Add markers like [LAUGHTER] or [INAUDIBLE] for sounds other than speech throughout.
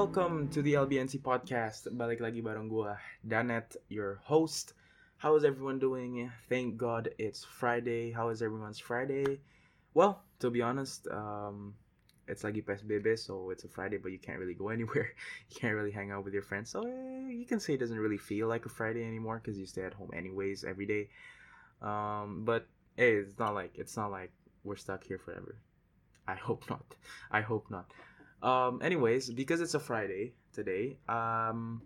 welcome to the LBNC podcast. Balik lagi bareng gue, Danet, your host. How is everyone doing? Thank God it's Friday. How is everyone's Friday? Well, to be honest, um, it's lagi PSBB, so it's a Friday, but you can't really go [LAUGHS] anywhere. You can't really hang out with your friends. So eh, you can say it doesn't really feel like a Friday anymore because you stay at home anyways every day. Um, but hey, it's not like it's not like we're stuck here forever. I hope not. I hope not. Um, anyways, because it's a Friday today, um,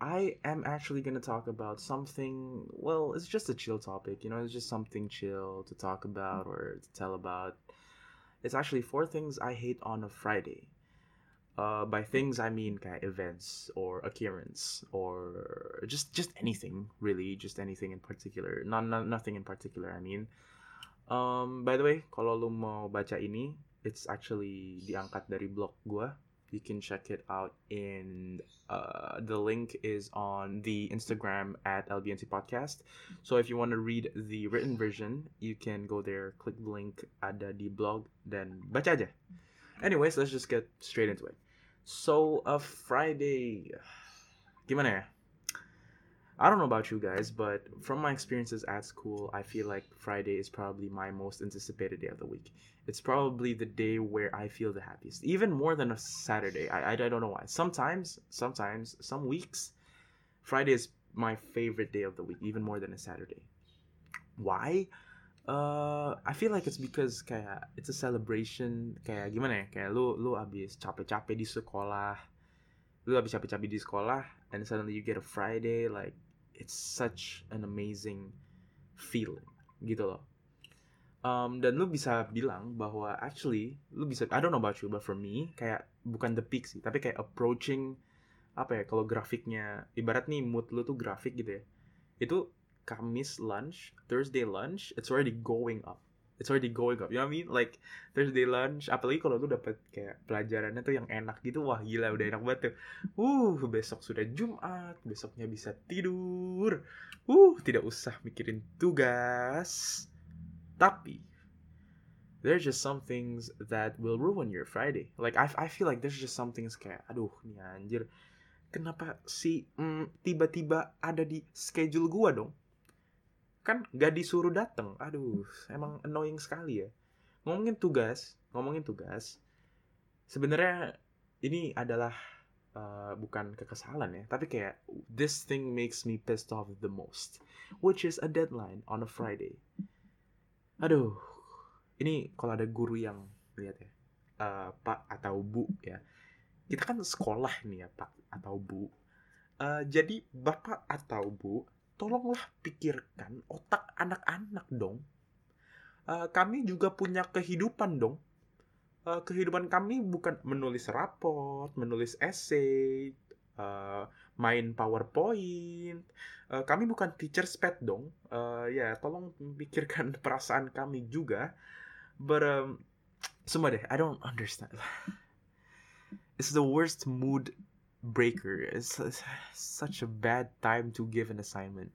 I am actually gonna talk about something. Well, it's just a chill topic. You know, it's just something chill to talk about or to tell about. It's actually four things I hate on a Friday. Uh, by things I mean kind of events or occurrence or just just anything really, just anything in particular. Not, not nothing in particular. I mean. Um, by the way, kalau lu mau baca ini, it's actually diangkat dari blog gua. You can check it out in uh, the link is on the Instagram at LBNC Podcast. So if you want to read the written version, you can go there, click the link ada di blog then baca aja. Anyways, let's just get straight into it. So a Friday, [SIGHS] gimana ya? I don't know about you guys, but from my experiences at school, I feel like Friday is probably my most anticipated day of the week. It's probably the day where I feel the happiest, even more than a Saturday. I, I, I don't know why. Sometimes, sometimes, some weeks, Friday is my favorite day of the week, even more than a Saturday. Why? Uh, I feel like it's because kayak it's a celebration kayak gimana ya lu lu abis capek-capek di sekolah lu abis capek-capek di sekolah and suddenly you get a Friday like it's such an amazing feeling gitu loh. Um, dan lu bisa bilang bahwa actually lu bisa I don't know about you but for me kayak bukan the peak sih tapi kayak approaching apa ya kalau grafiknya ibarat nih mood lu tuh grafik gitu ya. Itu Kamis lunch Thursday lunch it's already going up it's already going up. You know what I mean? Like Thursday lunch. Apalagi kalau lu dapet kayak pelajarannya tuh yang enak gitu wah gila udah enak banget tuh. Uh besok sudah Jumat besoknya bisa tidur. Uh tidak usah mikirin tugas. Tapi there's just some things that will ruin your Friday. Like I, I feel like there's just some things kayak aduh nih anjir. Kenapa si mm, tiba-tiba ada di schedule gua dong kan gak disuruh dateng. Aduh emang annoying sekali ya. Ngomongin tugas ngomongin tugas sebenarnya ini adalah uh, bukan kekesalan ya tapi kayak this thing makes me pissed off the most which is a deadline on a Friday. Aduh ini kalau ada guru yang lihat ya uh, pak atau bu ya kita kan sekolah nih ya pak atau bu. Uh, jadi bapak atau bu tolonglah pikirkan otak anak-anak dong. Uh, kami juga punya kehidupan dong. Uh, kehidupan kami bukan menulis raport, menulis essay, uh, main PowerPoint. Uh, kami bukan teacher's pet dong. Uh, ya, tolong pikirkan [LAUGHS] perasaan kami juga. But um, semua deh, I don't understand. [LAUGHS] It's the worst mood breaker. It's such a bad time to give an assignment.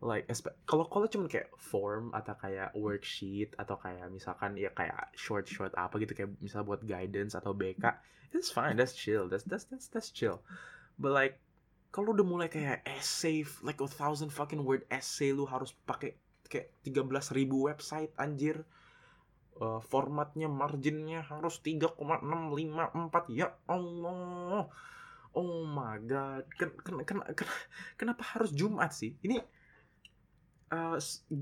Like kalau kalau cuma kayak form atau kayak worksheet atau kayak misalkan ya kayak short short apa gitu kayak misal buat guidance atau BK, it's fine, that's chill, that's that's that's that's chill. But like kalau udah mulai kayak essay like a thousand fucking word essay lu harus pakai kayak 13 ribu website anjir uh, formatnya marginnya harus 3,654 ya Allah oh my god. Ken, ken, ken, ken, kenapa harus Jumat sih? Ini uh,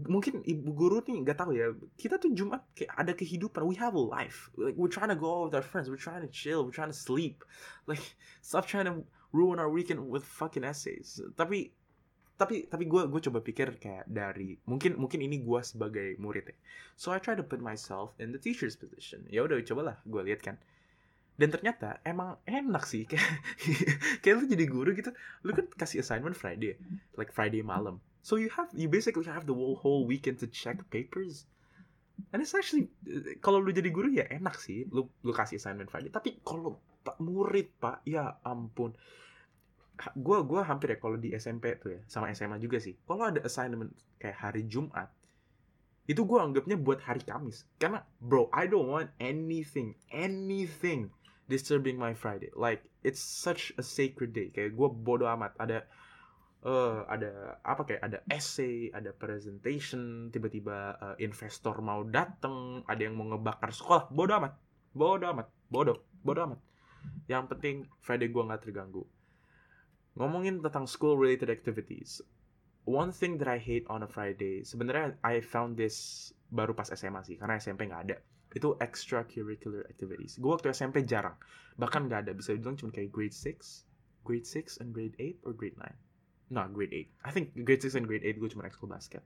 mungkin ibu guru nih nggak tahu ya kita tuh Jumat kayak ada kehidupan. We have a life. Like we're trying to go out with our friends. We're trying to chill. We're trying to sleep. Like stop trying to ruin our weekend with fucking essays. Tapi tapi tapi gue gue coba pikir kayak dari mungkin mungkin ini gue sebagai murid ya. So I try to put myself in the teacher's position. Ya udah cobalah gue lihat kan dan ternyata emang enak sih. [LAUGHS] Kayak kayak lu jadi guru gitu. Lu kan kasih assignment Friday like Friday malam. So you have you basically have the whole, whole weekend to check papers. And it's actually kalau lu jadi guru ya enak sih lu lu kasih assignment Friday. Tapi kalau pak murid pak ya ampun. Gue gua hampir ya kalau di SMP tuh ya sama SMA juga sih. Kalau ada assignment kayak hari Jumat itu gue anggapnya buat hari Kamis. Karena bro I don't want anything anything disturbing my Friday. Like it's such a sacred day. Kayak gue bodo amat. Ada uh, ada apa kayak ada essay ada presentation tiba-tiba uh, investor mau dateng ada yang mau ngebakar sekolah. Bodo amat. Bodo amat. Bodo. Bodo amat. Yang penting Friday gue nggak terganggu. Ngomongin tentang school related activities one thing that I hate on a Friday sebenarnya I found this baru pas SMA sih karena SMP nggak ada itu extracurricular activities. Gue waktu SMP jarang, bahkan gak ada. Bisa dibilang cuma kayak grade 6, grade 6 and grade 8 or grade 9. No, grade 8. I think grade 6 and grade 8 gue cuma ekskul basket.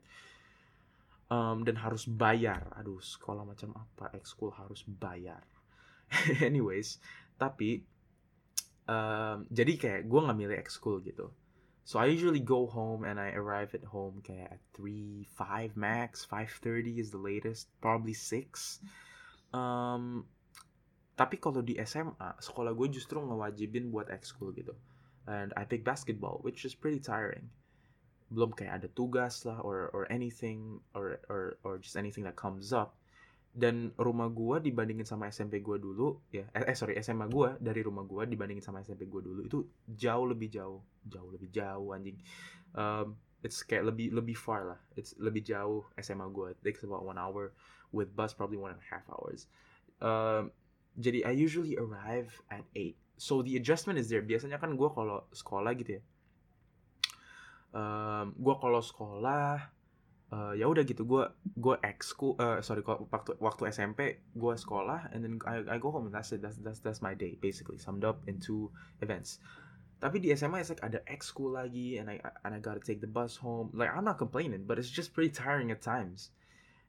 Um, dan harus bayar. Aduh, sekolah macam apa? Ekskul harus bayar. [LAUGHS] Anyways, tapi um, jadi kayak gue nggak milih ekskul gitu. So I usually go home and I arrive at home kayak at 3, 5 max, 5.30 is the latest, probably 6 um, tapi kalau di SMA sekolah gue justru ngewajibin buat ekskul gitu. And I pick basketball which is pretty tiring. Belum kayak ada tugas lah or or anything or or or just anything that comes up. Dan rumah gue dibandingin sama SMP gue dulu ya eh, eh sorry SMA gue dari rumah gue dibandingin sama SMP gue dulu itu jauh lebih jauh jauh lebih jauh anjing. Um, it's kayak lebih lebih far lah. It's lebih jauh SMA gue takes about one hour with bus probably one and a half hours. Um, jadi I usually arrive at 8. So the adjustment is there. Biasanya kan gue kalau sekolah gitu ya. Um, gue kalau sekolah uh, ya udah gitu gue gue ekskul uh, sorry waktu waktu SMP gue sekolah and then I, I go home and that's it that's that's that's my day basically summed up in two events tapi di SMA it's like ada ekskul lagi and I and I gotta take the bus home like I'm not complaining but it's just pretty tiring at times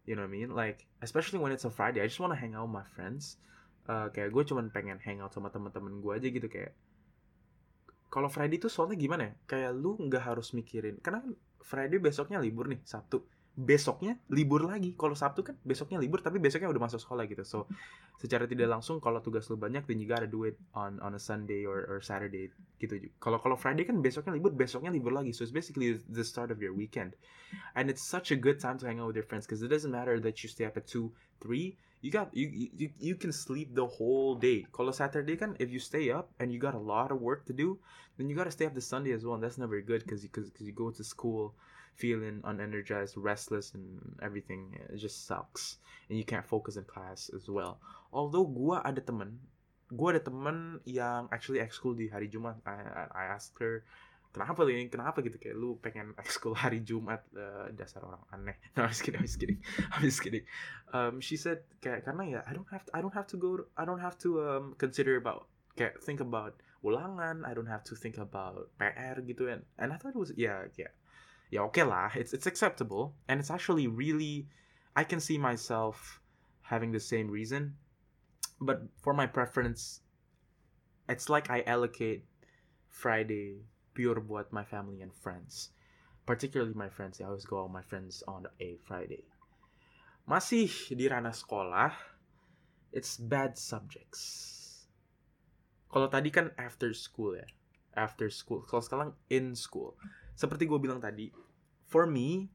you know what I mean? Like especially when it's a Friday I just wanna hang out with my friends. Uh, kayak gue cuman pengen hang out sama teman-teman gue aja gitu kayak kalau Friday tuh soalnya gimana ya? Kayak lu nggak harus mikirin karena kan Friday besoknya libur nih Sabtu besoknya libur lagi. Kalau Sabtu kan besoknya libur tapi besoknya udah masuk sekolah gitu. So secara tidak langsung kalau tugas lu banyak then you gotta do it on on a Sunday or or Saturday gitu. Kalau kalau Friday kan besoknya libur, besoknya libur lagi. So it's basically the start of your weekend. And it's such a good time to hang out with your friends because it doesn't matter that you stay up at 2, 3, you got you, you you can sleep the whole day. Kalau Saturday kan if you stay up and you got a lot of work to do, then you gotta stay up the Sunday as well. And that's never good because because you go to school feeling unenergized, restless, and everything. It just sucks, and you can't focus in class as well. Although gua ada temen, gua ada temen yang actually ekskul di hari Jumat. I, I asked her, kenapa ini? Kenapa gitu? Kayak lu pengen ekskul hari Jumat. Uh, dasar orang aneh. [LAUGHS] No I'm just kidding I'm just kidding. [LAUGHS] I'm just kidding. Um, she said kayak karena ya I don't have to, I don't have to go I don't have to um, consider about kayak think about ulangan. I don't have to think about PR gitu. And and I thought it was yeah yeah yeah, okay lah, it's it's acceptable, and it's actually really, I can see myself having the same reason, but for my preference, it's like I allocate Friday pure buat my family and friends, particularly my friends. I always go out with my friends on a Friday. Masih di ranah sekolah, it's bad subjects. Kalau tadi kan after school ya, after school. Kalau sekarang in school seperti gue bilang tadi, for me,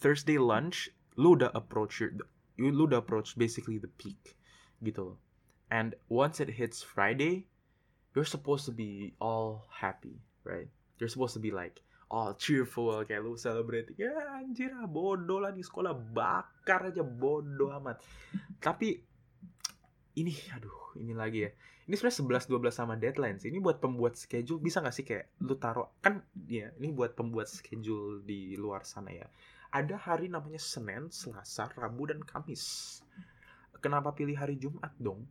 Thursday lunch, lu udah approach your, lu udah approach basically the peak, gitu And once it hits Friday, you're supposed to be all happy, right? You're supposed to be like all cheerful, kayak lu celebrating, ya anjir ah, bodoh lah di sekolah, bakar aja bodoh amat. Tapi ini, aduh, ini lagi ya ini sebenarnya 11 12 sama deadlines. Ini buat pembuat schedule bisa nggak sih kayak lu taruh kan ya ini buat pembuat schedule di luar sana ya. Ada hari namanya Senin, Selasa, Rabu dan Kamis. Kenapa pilih hari Jumat dong?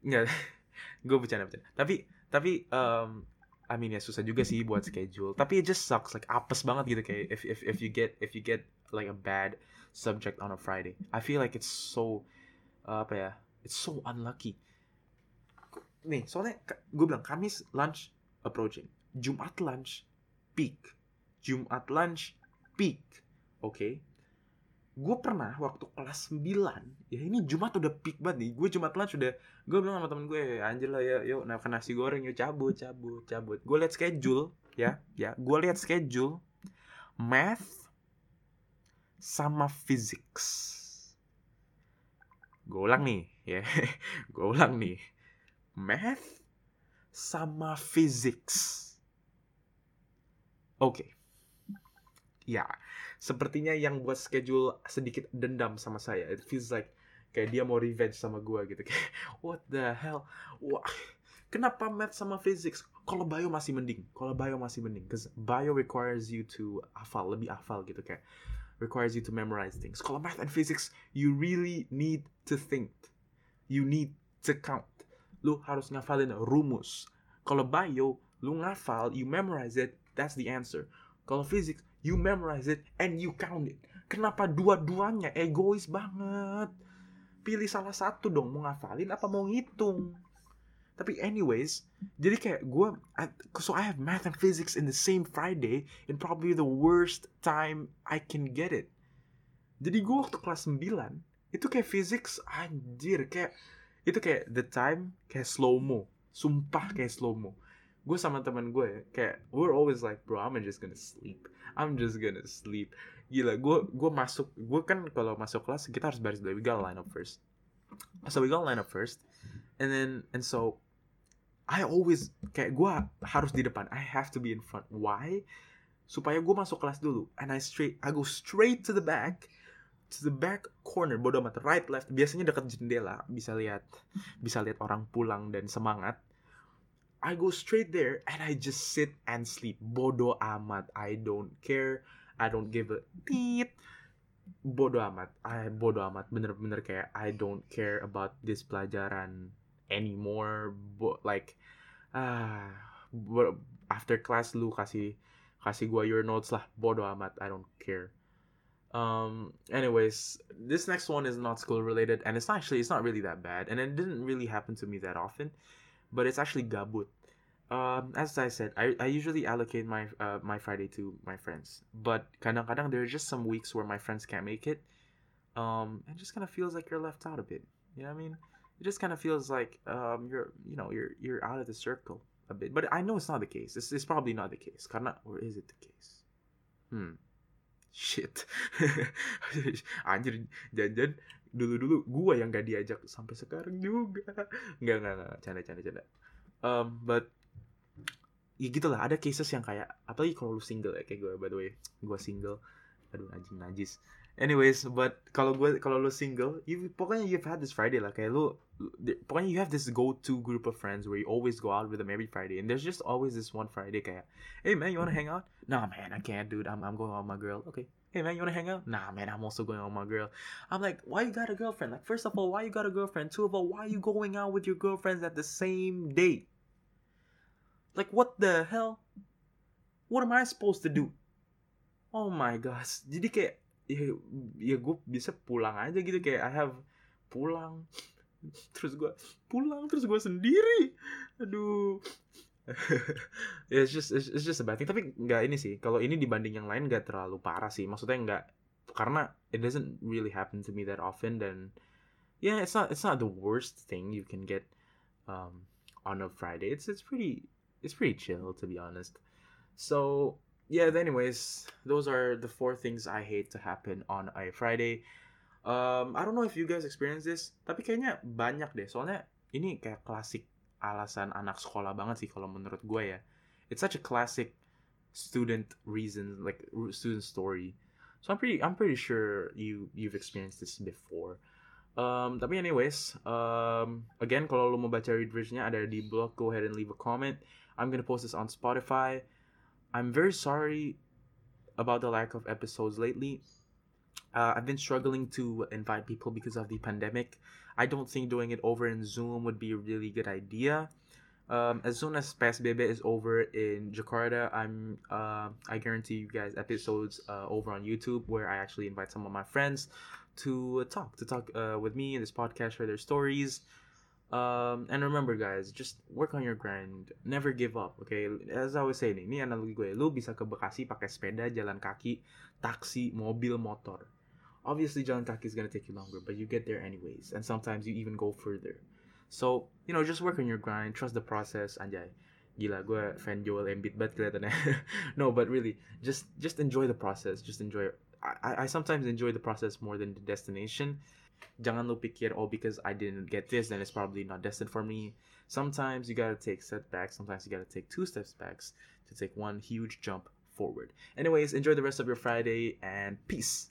Enggak. [LAUGHS] gue bercanda bercanda. Tapi tapi um, I mean ya susah juga sih buat schedule. Tapi it just sucks like apes banget gitu kayak if if if you get if you get like a bad subject on a Friday. I feel like it's so uh, apa ya? It's so unlucky. Nih soalnya gue bilang Kamis lunch approaching. Jumat lunch peak. Jumat lunch peak. Oke? Okay? gue pernah waktu kelas 9 ya ini Jumat udah peak banget nih. Gue Jumat lunch udah gue bilang sama temen gue anjir lah ya yuk makan nasi goreng yuk cabut cabut cabut. Gue liat schedule ya ya gue liat schedule math sama physics gue ulang nih ya [LAUGHS] gue ulang nih math sama physics. Oke. Okay. Ya, sepertinya yang buat schedule sedikit dendam sama saya. It feels like kayak dia mau revenge sama gue gitu. Kayak, what the hell? Wah, kenapa math sama physics? Kalau bio masih mending. Kalau bio masih mending. Cause bio requires you to hafal, lebih hafal gitu kayak. Requires you to memorize things. Kalau math and physics, you really need to think. You need to count. Lu harus ngafalin rumus. Kalau bio, lu ngafal, you memorize it, that's the answer. Kalau physics, you memorize it and you count it. Kenapa dua-duanya egois banget? Pilih salah satu dong, mau ngafalin apa mau ngitung. Tapi anyways, jadi kayak gue, so I have math and physics in the same Friday in probably the worst time I can get it. Jadi gue waktu kelas 9, itu kayak physics anjir, kayak itu kayak the time kayak slow mo, sumpah kayak slow mo. Gue sama teman gue kayak we're always like bro I'm just gonna sleep. I'm just gonna sleep. Gila gue gue masuk gue kan kalau masuk kelas kita harus baris dulu we gotta line up first. So we gotta line up first and then and so I always kayak gue harus di depan I have to be in front why supaya gue masuk kelas dulu and I straight I go straight to the back to the back corner bodoh amat right left biasanya dekat jendela bisa lihat bisa lihat orang pulang dan semangat I go straight there and I just sit and sleep. Bodo amat. I don't care. I don't give a beat. Bodo amat. I bodo amat. Bener-bener kayak I don't care about this pelajaran anymore. Bo like ah uh, after class lu kasih kasih gua your notes lah. Bodo amat. I don't care. Um anyways, this next one is not school related and it's actually it's not really that bad and it didn't really happen to me that often but it's actually gabut. Um, as I said, I, I usually allocate my uh, my Friday to my friends, but kadang-kadang there are just some weeks where my friends can't make it. Um, it just kind of feels like you're left out a bit. You know what I mean? It just kind of feels like um, you're you know you're you're out of the circle a bit. But I know it's not the case. It's, it's probably not the case. Karena or is it the case? Hmm. Shit. [LAUGHS] Anjir, jangan dulu-dulu gua yang gak diajak sampai sekarang juga. Enggak, enggak, enggak. Canda, canda, canda. Um, but ya gitulah ada cases yang kayak apalagi kalau lu single ya kayak gue by the way gue single. Aduh anjing najis. Anyways but kalau gue kalau lu single you pokoknya you've had this Friday lah kayak lu pokoknya you have this go to group of friends where you always go out with them every Friday and there's just always this one Friday kayak hey man you wanna hang out? Nah man I can't dude. I'm I'm going out with my girl. Okay. Hey man you wanna hang out? Nah man I'm also going out with my girl. I'm like why you got a girlfriend? Like first of all why you got a girlfriend? Two of all why you going out with your girlfriends at the same date like, what the hell? What am I supposed to do? Oh my gosh. Jadi kayak, ya, ya gue bisa pulang aja gitu. Kayak, I have pulang. Terus gue pulang, terus gue sendiri. Aduh. [LAUGHS] it's just it's, it's just a bad thing. Tapi nggak ini sih. Kalau ini dibanding yang lain nggak terlalu parah sih. Maksudnya nggak karena it doesn't really happen to me that often dan yeah, it's not it's not the worst thing you can get um, on a Friday. It's it's pretty it's pretty chill to be honest. So yeah, anyways, those are the four things I hate to happen on a Friday. Um, I don't know if you guys experience this, tapi kayaknya banyak deh. Soalnya ini kayak klasik alasan anak sekolah banget sih kalau menurut gue ya. It's such a classic student reason, like student story. So I'm pretty I'm pretty sure you you've experienced this before. Um, tapi anyways, um, again kalau lo mau baca read versionnya ada di blog, go ahead and leave a comment. I'm gonna post this on Spotify. I'm very sorry about the lack of episodes lately. Uh, I've been struggling to invite people because of the pandemic. I don't think doing it over in Zoom would be a really good idea. Um, as soon as PSBB is over in Jakarta, I'm uh, I guarantee you guys episodes uh, over on YouTube where I actually invite some of my friends to talk to talk uh, with me in this podcast, share their stories, Um, and remember guys, just work on your grind. Never give up, okay? As I was saying, ini analogi gue. Lu bisa ke Bekasi pakai sepeda, jalan kaki, taksi, mobil, motor. Obviously jalan kaki is gonna take you longer, but you get there anyways. And sometimes you even go further. So, you know, just work on your grind, trust the process, anjay. Gila, gue fan Joel Embiid banget kelihatannya. [LAUGHS] no, but really, just just enjoy the process. Just enjoy I, I sometimes enjoy the process more than the destination. Jangan lu pikir, oh, because I didn't get this, then it's probably not destined for me. Sometimes you gotta take setbacks. Sometimes you gotta take two steps backs to take one huge jump forward. Anyways, enjoy the rest of your Friday and peace.